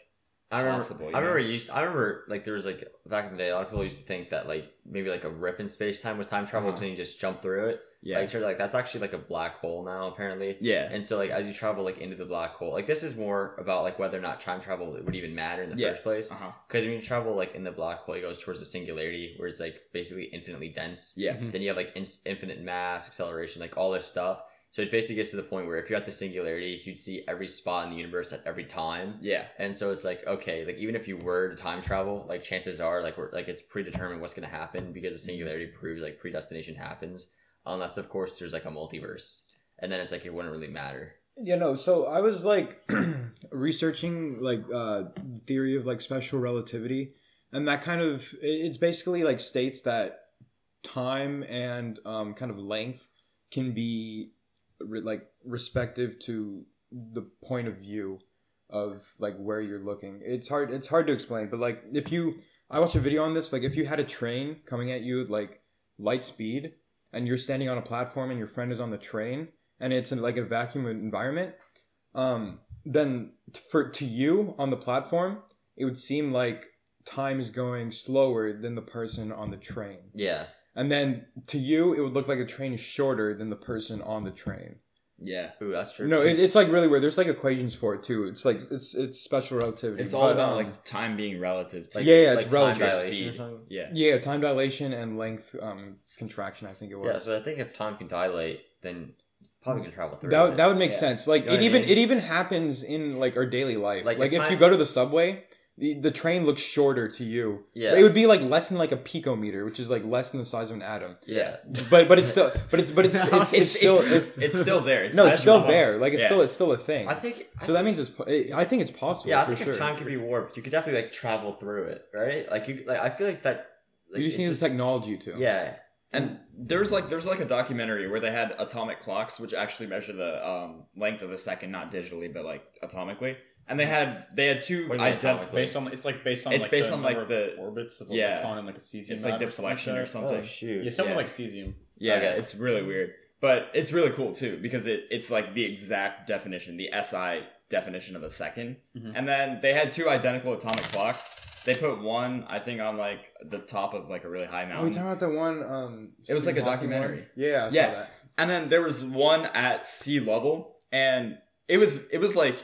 I remember. Possible, I remember. Used. I remember. Like there was like back in the day, a lot of people used to think that like maybe like a rip in space time was time travel Uh-huh. because you just jump through it. Yeah Like, turns out, like that's actually like a black hole now apparently. yeah And so like as you travel like into the black hole, like this is more about like whether or not time travel would even matter in the Yeah. first place. uh-huh Because when you travel like in the black hole, it goes towards the singularity where it's like basically infinitely dense. yeah Mhm. Then you have like in- infinite mass, acceleration, like all this stuff. So it basically gets to the point where if you're at the singularity, you'd see every spot in the universe at every time. yeah And so it's like okay, like even if you were to time travel, like chances are like we're like it's predetermined what's gonna happen because the singularity proves like predestination happens. Unless of course there's like a multiverse, and then it's like it wouldn't really matter. Yeah, no. So I was like researching like uh theory of like special relativity, and that kind of it's basically like states that time and um kind of length can be re- like respective to the point of view of like where you're looking. It's hard it's hard to explain, but like if you I watched a video on this, like if you had a train coming at you at like light speed and you're standing on a platform and your friend is on the train and it's in like a vacuum environment, um, then for to you on the platform, it would seem like time is going slower than the person on the train. Yeah, And then to you, it would look like a train is shorter than the person on the train. Yeah. ooh, that's true. No, it, it's like really weird. There's like equations for it too. It's like it's it's special relativity. It's all But, about um, like time being relative to like, Yeah, yeah, it's like time relative speed. yeah. yeah, time dilation and length um contraction. I think it was. Yeah, so I think if time can dilate, then probably can travel through. that that would make Yeah. sense. Like You know it what I even mean? it even happens in like our daily life. Like, Like, if if you go to the subway, the, the train looks shorter to you. Yeah. it would be like less than like a picometer, which is like less than the size of an atom. yeah, But but it's still but it's but it's it's, it's, It's, still it's, it- it's still there. It's no, it's still there. Like it's Yeah. still it's still a thing. I think. I so that means it's. I think it's possible. Yeah, I for think sure. if time could be warped, you could definitely like travel through it, right? Like you, like I feel like that. Like, you just need the technology to. Yeah, And there's like there's like a documentary where they had atomic clocks which actually measure the um, length of a second, not digitally but like atomically. And they had they had two What do you mean ident- atomically? Based on it's like based on It's like based the on, like, the- orbits of yeah. electron and like a cesium. It's like atom deflection or like that. something. Oh shoot. Yeah, something Yeah. like cesium. Yeah, Okay. it's really weird. But it's really cool too because it, it's like the exact definition, the SI definition of a 2nd Mhm. And then they had two identical atomic clocks. They put one, I think, on like the top of like a really high mountain. Oh, you mountain. talking about the one? Um, It was like a documentary. one? Yeah, I saw Yeah. that. and then there was one at sea level, and it was it was like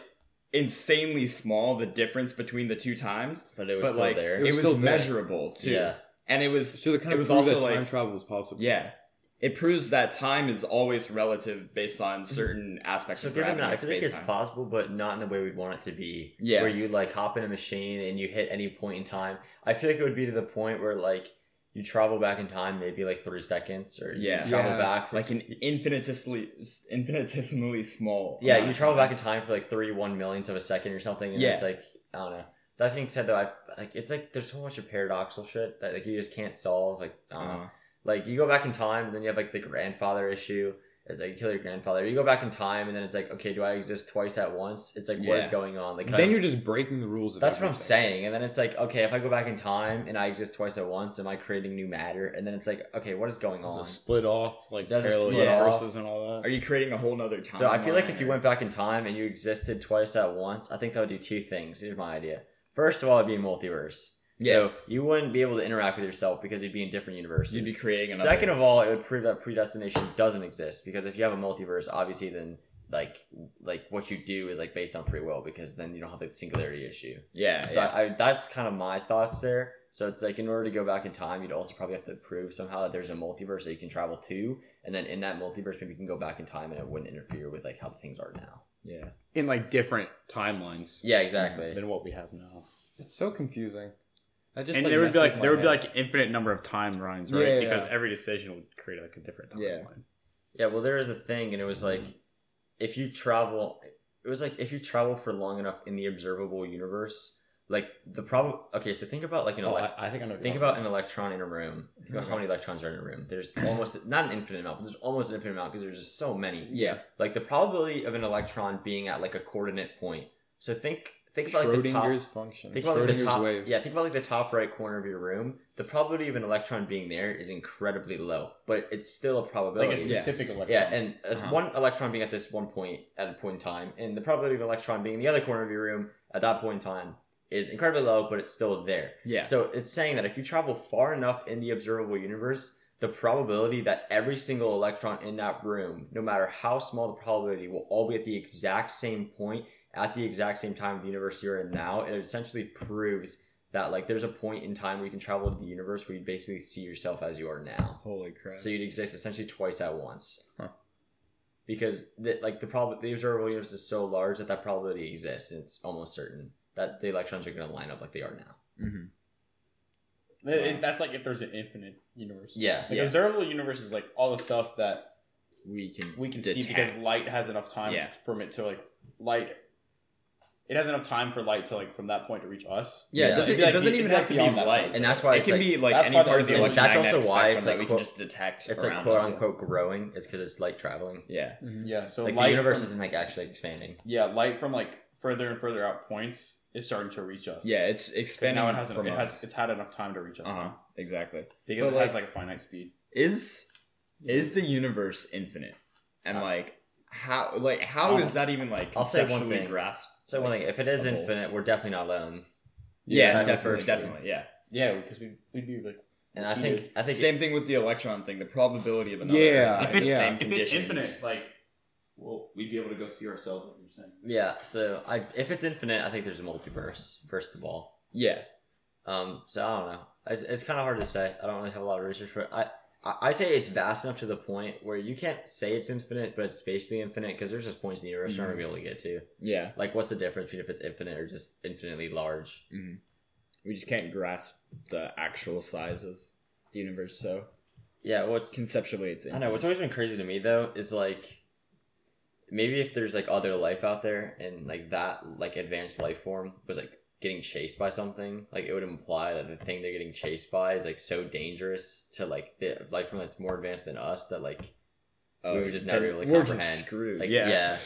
insanely small the difference between the two times. but it was But still like there. it was was, still there. measurable too. yeah, And it was So the kind it of was also that time like travel was possible. yeah. It proves that time is always relative based on mm-hmm. certain aspects So of given gravity that, I think it's space-time. possible, but not in the way we'd want it to be. Yeah. Where you like hop in a machine and you hit any point in time. I feel like it would be to the point where like you travel back in time, maybe like three seconds, or Yeah. you travel Yeah. back for, like an infinitesimally infinitesimally small. yeah, you travel back in time for like three one millionths of a second or something, and Yeah. it's like I don't know. That being said, though, I like it's like there's so much of paradoxical shit that like you just can't solve. Like I don't know. Uh-huh. Like you go back in time and then you have like the grandfather issue it's like you kill your grandfather you go back in time and then it's like okay do i exist twice at once it's like what is Yeah. going on like Then I'm- you're just breaking the rules. Of that's what i'm everything. saying and then it's like okay if i go back in time and i exist twice at once am i creating new matter and then it's like okay what is going Does on it split off like Does it parallel split universes and all that? are you creating a whole nother time? so i feel like if you went back in time and you existed twice at once i think that would do two things here's my idea first of all it'd be a multiverse Yeah. so you wouldn't be able to interact with yourself because you'd be in different universes you'd be creating another. Second of all, it would prove that predestination doesn't exist because if you have a multiverse, obviously then like like what you do is like based on free will because then you don't have the singularity issue. yeah, So yeah. I, I that's kind of my thoughts there. So it's like in order to go back in time, you'd also probably have to prove somehow that there's a multiverse that you can travel to, and then in that multiverse, maybe you can go back in time and it wouldn't interfere with like how things are now. yeah. in like different timelines Yeah, exactly. than what we have now. It's so confusing. That just and like, there would be like with there my would be like infinite number of time timelines, right? Yeah, yeah, because yeah. every decision would create like a different timeline. Yeah. Yeah, well, there is a thing, and it was like if you travel, it was like if you travel for long enough in the observable universe, like the problem. Okay, so think about like an Oh, elec- I, I think I know. what think about an electron in a room. Think about how many electrons are in a room. There's almost not an infinite amount, but there's almost an infinite amount because there's just so many. Yeah. Like the probability of an electron being at like a coordinate point. So think think about like the top. Function. Think about like the top, wave. yeah. Think about like the top right corner of your room. The probability of an electron being there is incredibly low, but it's still a probability. Like a specific electron. Yeah, and as Uh-huh. one electron being at this one point at a point in time, and the probability of an electron being in the other corner of your room at that point in time is incredibly low, but it's still there. Yeah. So it's saying that if you travel far enough in the observable universe, the probability that every single electron in that room, no matter how small the probability, will all be at the exact same point at the exact same time of the universe you're in now, it essentially proves that like there's a point in time where you can travel to the universe where you basically see yourself as you are now. Holy crap. So you'd exist essentially twice at once. Huh. Because the, like the prob the observable universe is so large that that probability exists, and it's almost certain that the electrons are going to line up like they are now. hmm It- it- that's like if there's an infinite universe. Yeah. Like Yeah. observable universe is like all the stuff that We can we can see because light has enough time Yeah. from it to like light. It has enough time for light to like from that point to reach us. Yeah, Yeah. it doesn't, It'd be it like- doesn't it'd even be have to be beyond that light. point. And that's why it can like- be like any part of the there's- and that's electromagnetic also why spectrum it's that like we quote- can just detect. It's like around quote us. unquote growing. It's because it's light traveling. Yeah, Yeah. So Like light the universe from- isn't like actually expanding. yeah, light from like further and further out points is starting to reach us. yeah, it's expanding now it has from it has it's had enough time to reach us uh huh. now Exactly. because But, it has like- like a finite speed. Is is the universe infinite? And Uh, like how like how Um, that even like I'll say one conceptually thing. grasped? So one thing, if it is a whole- infinite, we're definitely not alone. Yeah, that's the definitely, definitely, yeah. Yeah, because we we'd be like And I think I think Same thing with the electron thing. The probability of another. Yeah, Earth if having the it's- same if it's infinite, like well, we'd be able to go see ourselves. Like you're saying. yeah. So I if it's infinite, I think there's a multiverse. First of all, Yeah, um. So I don't know. It's, it's kind of hard to say. I don't really have a lot of research, but I. I say it's vast enough to the point where you can't say it's infinite, but it's basically infinite because there's just points in the universe you're not gonna be able to get to. yeah. Like, what's the difference between if it's infinite or just infinitely large? Mm-hmm. We just can't grasp the actual size of the universe. So Yeah, what's conceptually, it's I know what's always been crazy to me though is like maybe if there's like other life out there and like that like advanced life form was like getting chased by something, like it would imply that the thing they're getting chased by is like so dangerous to like the life form that's more advanced than us that like Oh, we would just never really we're comprehend. just screwed. like yeah. yeah.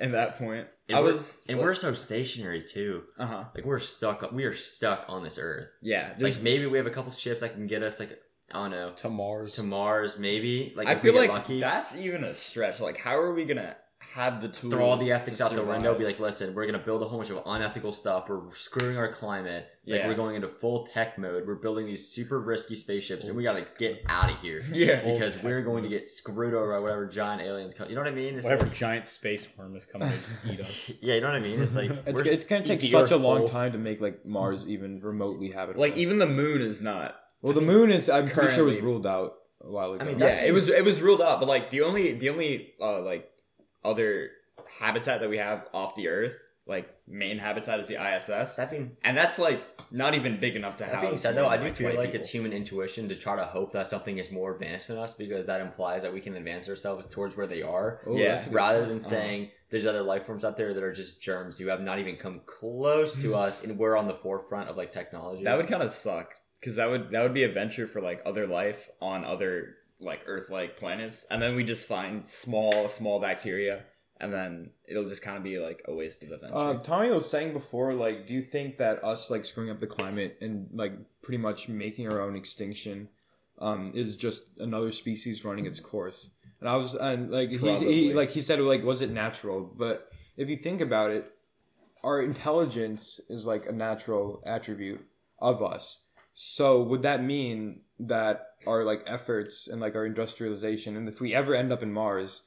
At that point, And I was, and we're so stationary too. uh huh. Like we're stuck. We are stuck on this earth. Yeah, Like maybe we have a couple ships that can get us like I don't know to Mars. to Mars. Maybe like I feel like lucky. that's even a stretch. Like, how are we gonna have the tools? throw all the ethics to out the window. survive? Be like, listen, we're gonna build a whole bunch of unethical stuff. We're screwing our climate. Like Yeah. we're going into full tech mode. We're building these super risky spaceships, and we gotta get out of here yeah, because we're going to get screwed over by whatever giant aliens come. You know what I mean? It's Whatever like- giant space worm is coming to just eat us. yeah, you know what I mean? It's like It's, we're it's gonna take such a Earth long time to make like Mars even remotely habitable. like even the moon is not. well, the moon is I'm pretty sure was ruled out a while ago. I mean, Yeah, that it was it was ruled out, but like the only the only uh like other habitat that we have off the Earth, like main habitat, is the ISS, That being and that's like not even big enough to that house. being said, though, more I than, do feel 20 like people. it's human intuition to try to hope that something is more advanced than us because that implies that we can advance ourselves towards where they are. Oh, Yeah, that's a good rather point. than Uh-huh. saying there's other life forms out there that are just germs who have not even come close to us and we're on the forefront of like technology that would kind of suck because that would that would be a venture for like other life on other like Earth-like planets, and then we just find small small bacteria, and then it'll just kind of be like a waste of adventure. Uh, Tommy was saying before, like, do you think that us like screwing up the climate and like pretty much making our own extinction um, is just another species running its course? And I was and like he, he like he said like was it natural? But if you think about it, our intelligence is like a natural attribute of us. So would that mean that our like efforts and like our industrialization, and if we ever end up in Mars,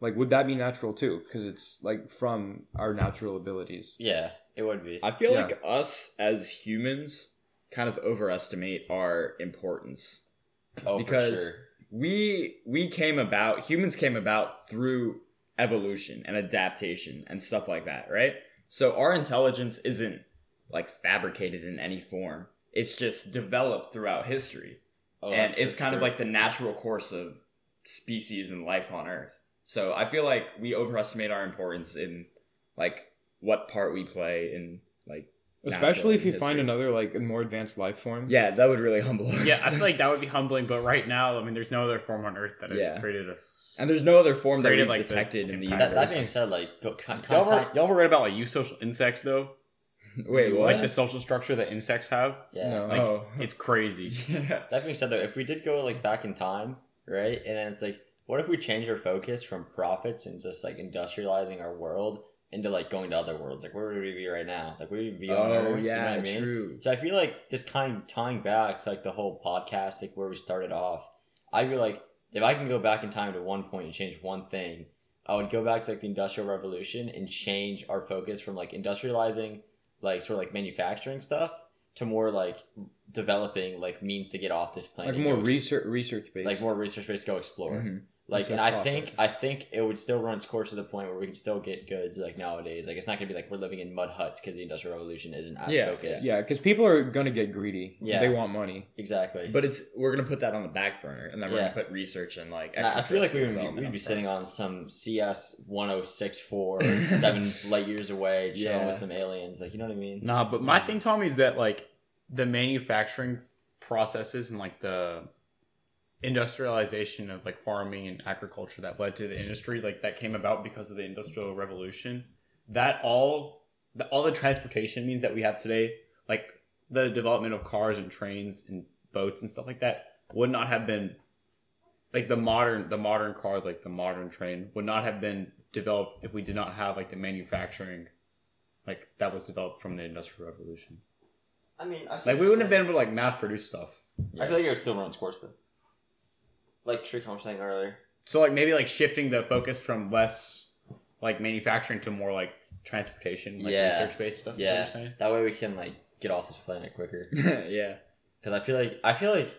like would that be natural too? Because it's like from our natural abilities. yeah it would be I feel Yeah. like us as humans kind of overestimate our importance. oh because- for sure We we came about humans came about through evolution and adaptation and stuff like that, right? So our intelligence isn't like fabricated in any form. It's just developed throughout history. oh, and it's for kind of like the natural course of species and life on earth. So I feel like we overestimate our importance in like what part we play in like Especially if you natural find another like a more advanced life form. Yeah, that would really humble us. Yeah, I feel like that would be humbling, but right now, I mean, there's no other form on Earth that has Yeah. created us. and there's no other form that Created, we've like, the detected in the impact. that, universe. that being said like go, Y'all ever, contact- y'all ever read about like eusocial insects though? Wait, what? Like the social structure that insects have? yeah No. Like, oh, It's crazy. yeah. that being said though if we did go like back in time right and then it's like what if we change our focus from profits and just like industrializing our world into like going to other worlds like where would we be right now like where would we be on Oh, Earth? You know yeah, what I mean? true. So I feel like just kind of tying back to like the whole podcast, like where we started off, I feel like if I can go back in time to one point and change one thing, I would go back to like the industrial revolution and change our focus from like industrializing like sort of like manufacturing stuff to more like developing like means to get off this planet. Like more research research based. like more research based go explore. Mhm. Like, and I think I think it would still run its course to the point where we can still get goods like nowadays. Like, it's not gonna be like we're living in mud huts because the industrial revolution isn't as Yeah, focused. Yeah, because people are gonna get greedy. Yeah. they want money. exactly. But it's we're gonna put that on the back burner, and then we're Yeah. gonna put research and like. I I feel like we would be, we'd be sitting on some CS 1064 seven light years away, chilling Yeah. with some aliens. Like, you know what I mean? Nah, but my thing, Tommy, is that like the manufacturing processes and like the industrialization of like farming and agriculture that led to the industry, like that came about because of the industrial revolution. That all, the, all the transportation means that we have today, like the development of cars and trains and boats and stuff like that, would not have been like the modern, the modern car, like the modern train, would not have been developed if we did not have like the manufacturing like that was developed from the industrial revolution. I mean, I Like we wouldn't have been able to like mass produce stuff. I feel like it would still run though. Like Tricon was saying earlier. So like maybe like shifting the focus from less like manufacturing to more like transportation, like Yeah. research based stuff. Yeah, Yeah. Is what you're that way we can like get off this planet quicker. yeah. Because I feel like I feel like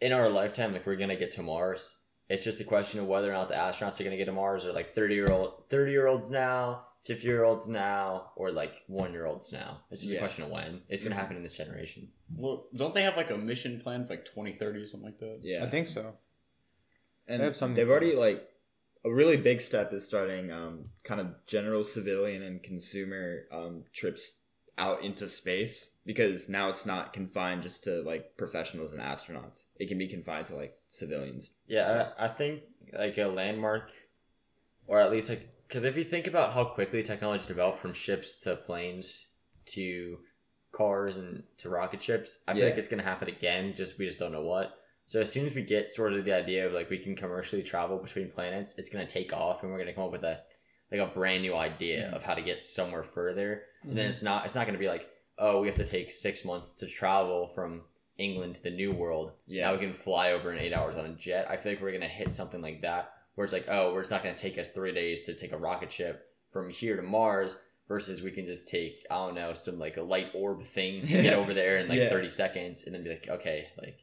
in our lifetime, like we're gonna get to Mars. It's just a question of whether or not the astronauts are gonna get to Mars, or like thirty year old, thirty year olds now, fifty year olds now, or like one year olds now. It's just Yeah. a question of when it's gonna happen in this generation. Well, don't they have like a mission plan for like 2030 or something like that? Yeah. I think so. and They have something they've already like a really big step is starting um, kind of general civilian and consumer um, trips out into space because now it's not confined just to like professionals and astronauts. It can be confined to like civilians. Yeah, I, I think like a landmark, or at least like because if you think about how quickly technology developed from ships to planes to cars and to rocket ships, I feel like it's gonna happen again. Just we just don't know what. So as soon as we get sort of the idea of like we can commercially travel between planets, it's gonna take off, and we're gonna come up with a like a brand new idea mm. of how to get somewhere further. And then mm-hmm. it's not it's not gonna be like oh we have to take six months to travel from England to the New World. Yeah. Now we can fly over in eight hours on a jet. I feel like we're gonna hit something like that where it's like, oh, we're it's not gonna take us three days to take a rocket ship from here to Mars versus we can just take, I don't know, some like a light orb thing, get over there in like Yeah. thirty seconds and then be like, okay, like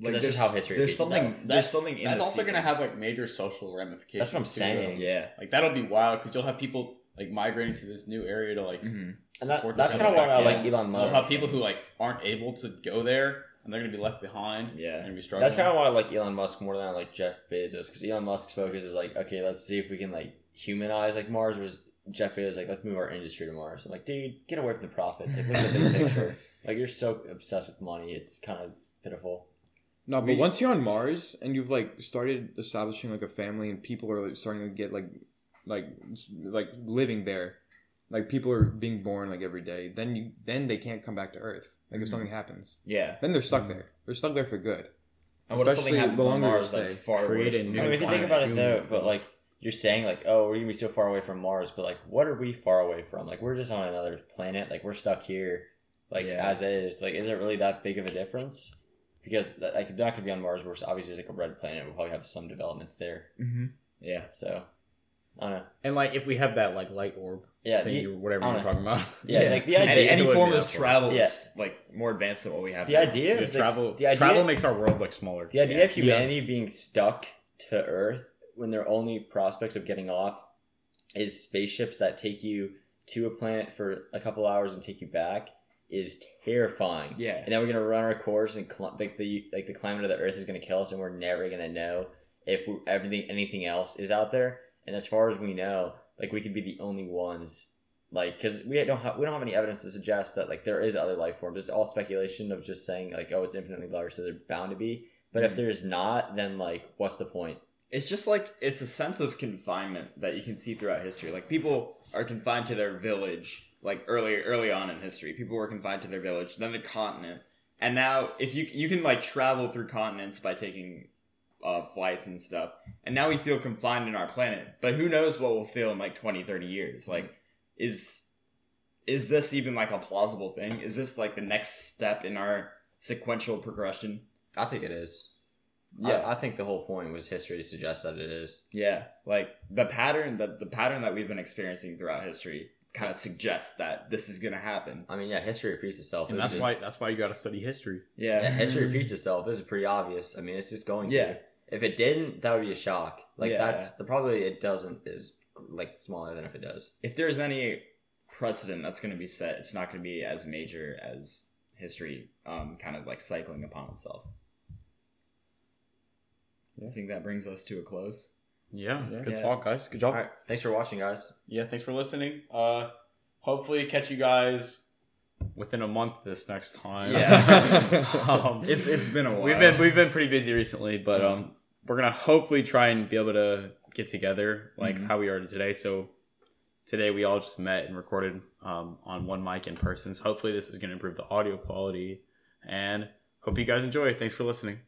Like that's just how history There's something. itself. There's something in That's the also going to have like major social ramifications. That's what I'm too, saying. yeah. Like that'll be wild because you'll have people like migrating to this new area to like hmm and that, that's kind of countries why I like. Elon Musk. you'll have people who like aren't able to go there and they're going to be left behind. Yeah. and be struggling. That's kind of why I like Elon Musk more than I like Jeff Bezos because Elon Musk's focus is like, okay, let's see if we can like humanize like Mars. Whereas Jeff Bezos like, let's move our industry to Mars. I'm like, dude, get away from the profits. Like, look at the big picture. Like, you're so obsessed with money. It's kind of pitiful. No, but We- once you're on Mars and you've like started establishing like a family and people are like, starting to get like like like living there, like people are being born like every day, then you then they can't come back to Earth. Like if Mhm. something happens, Yeah. then they're stuck there. They're stuck there for good. And what if something Especially happens on Mars that's far Create worse? a I mean, if you think about it though, but but- like you're saying like, oh, we're gonna be so far away from Mars, but like, what are we far away from? Like, we're just on another planet. Like, we're stuck here, like Yeah. as is. Like, is it really that big of a difference? Because that, like they're not gonna be on Mars. Where it's obviously it's like a red planet. We'll probably have some developments there. Mm-hmm. Yeah. So, I don't know. And like if we have that like light orb Yeah, thing, the, whatever I you're don't talking about. yeah, like the idea. any would form of travel Yeah. is like more advanced than what we have. the now. idea Yeah, of like, the idea, travel makes our world like smaller. the idea yeah. of humanity being stuck to Earth when their only prospects of getting off is spaceships that take you to a planet for a couple hours and take you back is terrifying. Yeah. And then we're gonna run our course and cl- like the like the climate of the Earth is gonna kill us, and we're never gonna know if we, everything anything else is out there. And as far as we know, like we could be the only ones. Like, because we don't have we don't have any evidence to suggest that like there is other life forms. It's all speculation of just saying like, oh, it's infinitely large, so they're bound to be. But if Mhm. there's not, then like, what's the point? It's just like it's a sense of confinement that you can see throughout history. Like people are confined to their village. Like early early on in history, people were confined to their village, then the continent, and now if you you can like travel through continents by taking uh, flights and stuff, and now we feel confined in our planet. But who knows what we'll feel in like 20, 30 years? Like, is is this even like a plausible thing? Is this like the next step in our sequential progression? I think it is. Yeah. I, I think the whole point was history to suggest that it is. Yeah, like the pattern that the pattern that we've been experiencing throughout history kind of suggests that this is gonna happen. I mean, yeah, history repeats itself. And It's that's just- why that's why you got to study history. Yeah, yeah, history repeats itself. This is pretty obvious. I mean, it's just going. Yeah. To. If it didn't, that would be a shock. Like Yeah. that's the probably it doesn't is like smaller than if it does. if there's any precedent that's going to be set, it's not going to be as major as history, um, kind of like cycling upon itself. I think that brings us to a close. Yeah, Yeah. good Yeah. talk, guys. Good job. right, thanks for watching, guys. Yeah, thanks for listening. Uh, hopefully catch you guys within a month this next time. Yeah. um, It's it's been a while. we've been we've been pretty busy recently, but um, we're gonna hopefully try and be able to get together like Mhm. how we are today. So today we all just met and recorded um, on one mic in person. So hopefully this is gonna improve the audio quality, and hope you guys enjoy. Thanks for listening.